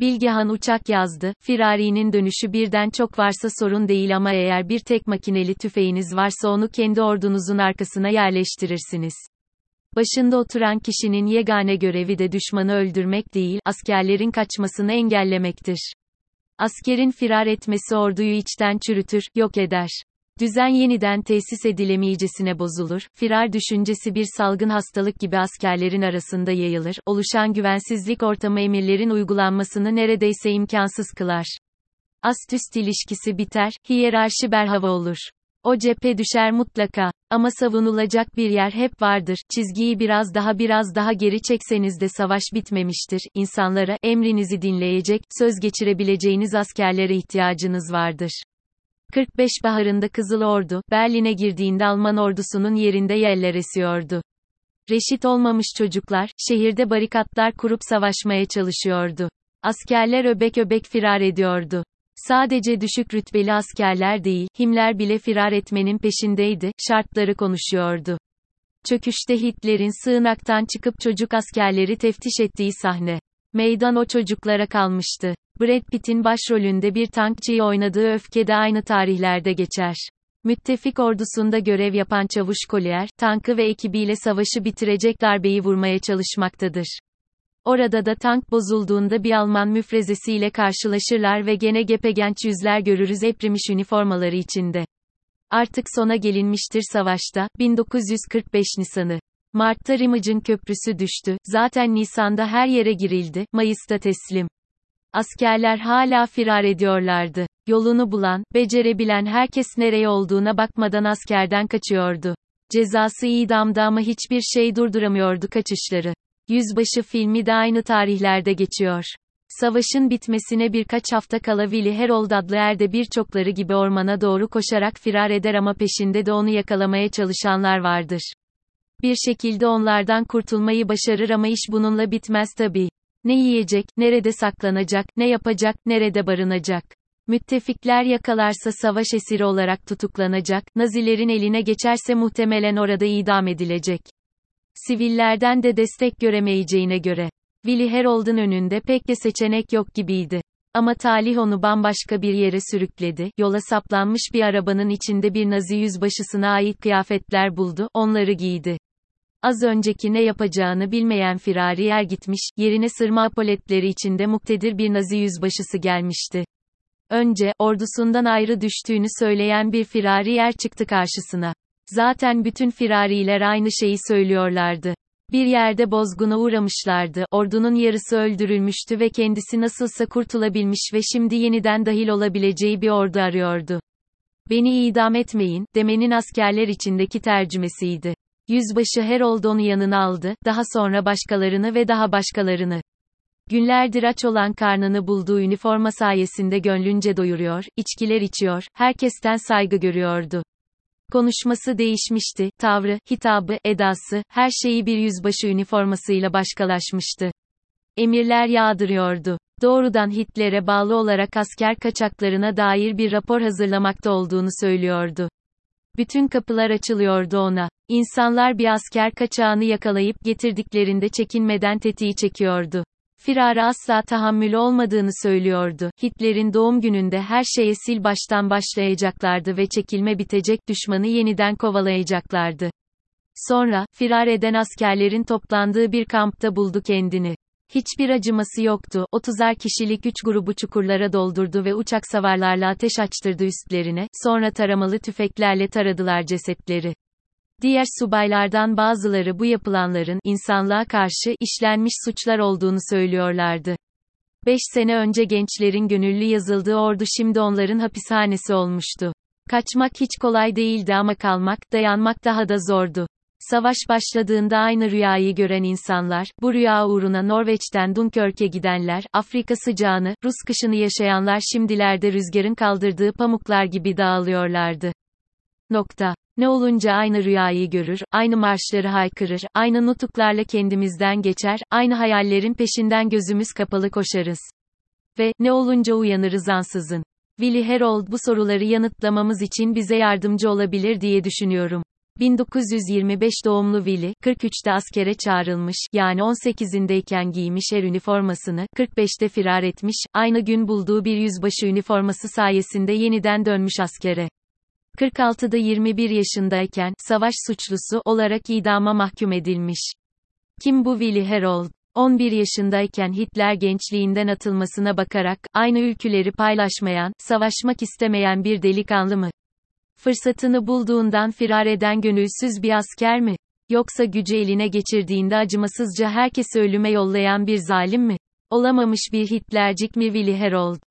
Bilgehan Uçak yazdı, firarinin dönüşü birden çok varsa sorun değil ama eğer bir tek makineli tüfeğiniz varsa onu kendi ordunuzun arkasına yerleştirirsiniz. Başında oturan kişinin yegane görevi de düşmanı öldürmek değil, askerlerin kaçmasını engellemektir. Askerin firar etmesi orduyu içten çürütür, yok eder. Düzen yeniden tesis edilemeyicesine bozulur, firar düşüncesi bir salgın hastalık gibi askerlerin arasında yayılır, oluşan güvensizlik ortamı emirlerin uygulanmasını neredeyse imkansız kılar. Ast-üst ilişkisi biter, hiyerarşi berhava olur. O cephe düşer mutlaka. Ama savunulacak bir yer hep vardır. Çizgiyi biraz daha biraz daha geri çekseniz de savaş bitmemiştir. İnsanlara, emrinizi dinleyecek, söz geçirebileceğiniz askerlere ihtiyacınız vardır. 45 baharında Kızıl Ordu, Berlin'e girdiğinde Alman ordusunun yerinde yeller esiyordu. Reşit olmamış çocuklar, şehirde barikatlar kurup savaşmaya çalışıyordu. Askerler öbek öbek firar ediyordu. Sadece düşük rütbeli askerler değil, Himler bile firar etmenin peşindeydi, şartları konuşuyordu. Çöküşte Hitler'in sığınaktan çıkıp çocuk askerleri teftiş ettiği sahne. Meydan o çocuklara kalmıştı. Brad Pitt'in başrolünde bir tankçıyı oynadığı Öfke'de aynı tarihlerde geçer. Müttefik ordusunda görev yapan Çavuş Collier, tankı ve ekibiyle savaşı bitirecek darbeyi vurmaya çalışmaktadır. Orada da tank bozulduğunda bir Alman müfrezesiyle karşılaşırlar ve gene gepegenç yüzler görürüz eprimiş üniformaları içinde. Artık sona gelinmiştir savaşta, 1945 Nisan'ı. Mart'ta Rimac'ın köprüsü düştü, zaten Nisan'da her yere girildi, Mayıs'ta teslim. Askerler hala firar ediyorlardı. Yolunu bulan, becerebilen herkes nereye olduğuna bakmadan askerden kaçıyordu. Cezası idamda ama hiçbir şey durduramıyordu kaçışları. Yüzbaşı filmi de aynı tarihlerde geçiyor. Savaşın bitmesine birkaç hafta kala Willy Harold adlı erde birçokları gibi ormana doğru koşarak firar eder ama peşinde de onu yakalamaya çalışanlar vardır. Bir şekilde onlardan kurtulmayı başarır ama iş bununla bitmez tabii. Ne yiyecek, nerede saklanacak, ne yapacak, nerede barınacak. Müttefikler yakalarsa savaş esiri olarak tutuklanacak, Nazilerin eline geçerse muhtemelen orada idam edilecek. Sivillerden de destek göremeyeceğine göre. Willy Harold'un önünde pek de seçenek yok gibiydi. Ama talih onu bambaşka bir yere sürükledi, yola saplanmış bir arabanın içinde bir Nazi yüzbaşısına ait kıyafetler buldu, onları giydi. Az önceki ne yapacağını bilmeyen firari yer gitmiş, yerine sırma apoletleri içinde muktedir bir Nazi yüzbaşısı gelmişti. Önce, ordusundan ayrı düştüğünü söyleyen bir firari yer çıktı karşısına. Zaten bütün firariler aynı şeyi söylüyorlardı. Bir yerde bozguna uğramışlardı, ordunun yarısı öldürülmüştü ve kendisi nasılsa kurtulabilmiş ve şimdi yeniden dahil olabileceği bir ordu arıyordu. Beni idam etmeyin, demenin askerler içindeki tercümesiydi. Yüzbaşı Harold onu yanına aldı, daha sonra başkalarını ve daha başkalarını. Günlerdir aç olan karnını bulduğu üniforma sayesinde gönlünce doyuruyor, içkiler içiyor, herkesten saygı görüyordu. Konuşması değişmişti, tavrı, hitabı, edası, her şeyi bir yüzbaşı üniformasıyla başkalaşmıştı. Emirler yağdırıyordu. Doğrudan Hitler'e bağlı olarak asker kaçaklarına dair bir rapor hazırlamakta olduğunu söylüyordu. Bütün kapılar açılıyordu ona. İnsanlar bir asker kaçağını yakalayıp getirdiklerinde çekinmeden tetiği çekiyordu. Firara asla tahammülü olmadığını söylüyordu. Hitler'in doğum gününde her şeye sil baştan başlayacaklardı ve çekilme bitecek düşmanı yeniden kovalayacaklardı. Sonra, firar eden askerlerin toplandığı bir kampta buldu kendini. Hiçbir acıması yoktu, 30'ar kişilik üç grubu çukurlara doldurdu ve uçak savarlarla ateş açtırdı üstlerine, sonra taramalı tüfeklerle taradılar cesetleri. Diğer subaylardan bazıları bu yapılanların, insanlığa karşı, işlenmiş suçlar olduğunu söylüyorlardı. Beş sene önce gençlerin gönüllü yazıldığı ordu şimdi onların hapishanesi olmuştu. Kaçmak hiç kolay değildi ama kalmak, dayanmak daha da zordu. Savaş başladığında aynı rüyayı gören insanlar, bu rüya uğruna Norveç'ten Dunkirk'e gidenler, Afrika sıcağını, Rus kışını yaşayanlar şimdilerde rüzgarın kaldırdığı pamuklar gibi dağılıyorlardı. Nokta. Ne olunca aynı rüyayı görür, aynı marşları haykırır, aynı nutuklarla kendimizden geçer, aynı hayallerin peşinden gözümüz kapalı koşarız. Ve, ne olunca uyanırız ansızın. Willy Harold bu soruları yanıtlamamız için bize yardımcı olabilir diye düşünüyorum. 1925 doğumlu Willy, 43'te askere çağrılmış, yani 18'indeyken giymiş er üniformasını, 45'te firar etmiş, aynı gün bulduğu bir yüzbaşı üniforması sayesinde yeniden dönmüş askere. 46'da 21 yaşındayken, savaş suçlusu olarak idama mahkum edilmiş. Kim bu Willy Herold? 11 yaşındayken Hitler gençliğinden atılmasına bakarak, aynı ülküleri paylaşmayan, savaşmak istemeyen bir delikanlı mı? Fırsatını bulduğundan firar eden gönülsüz bir asker mi? Yoksa gücü eline geçirdiğinde acımasızca herkesi ölüme yollayan bir zalim mi? Olamamış bir Hitlercik mi Willy Herold?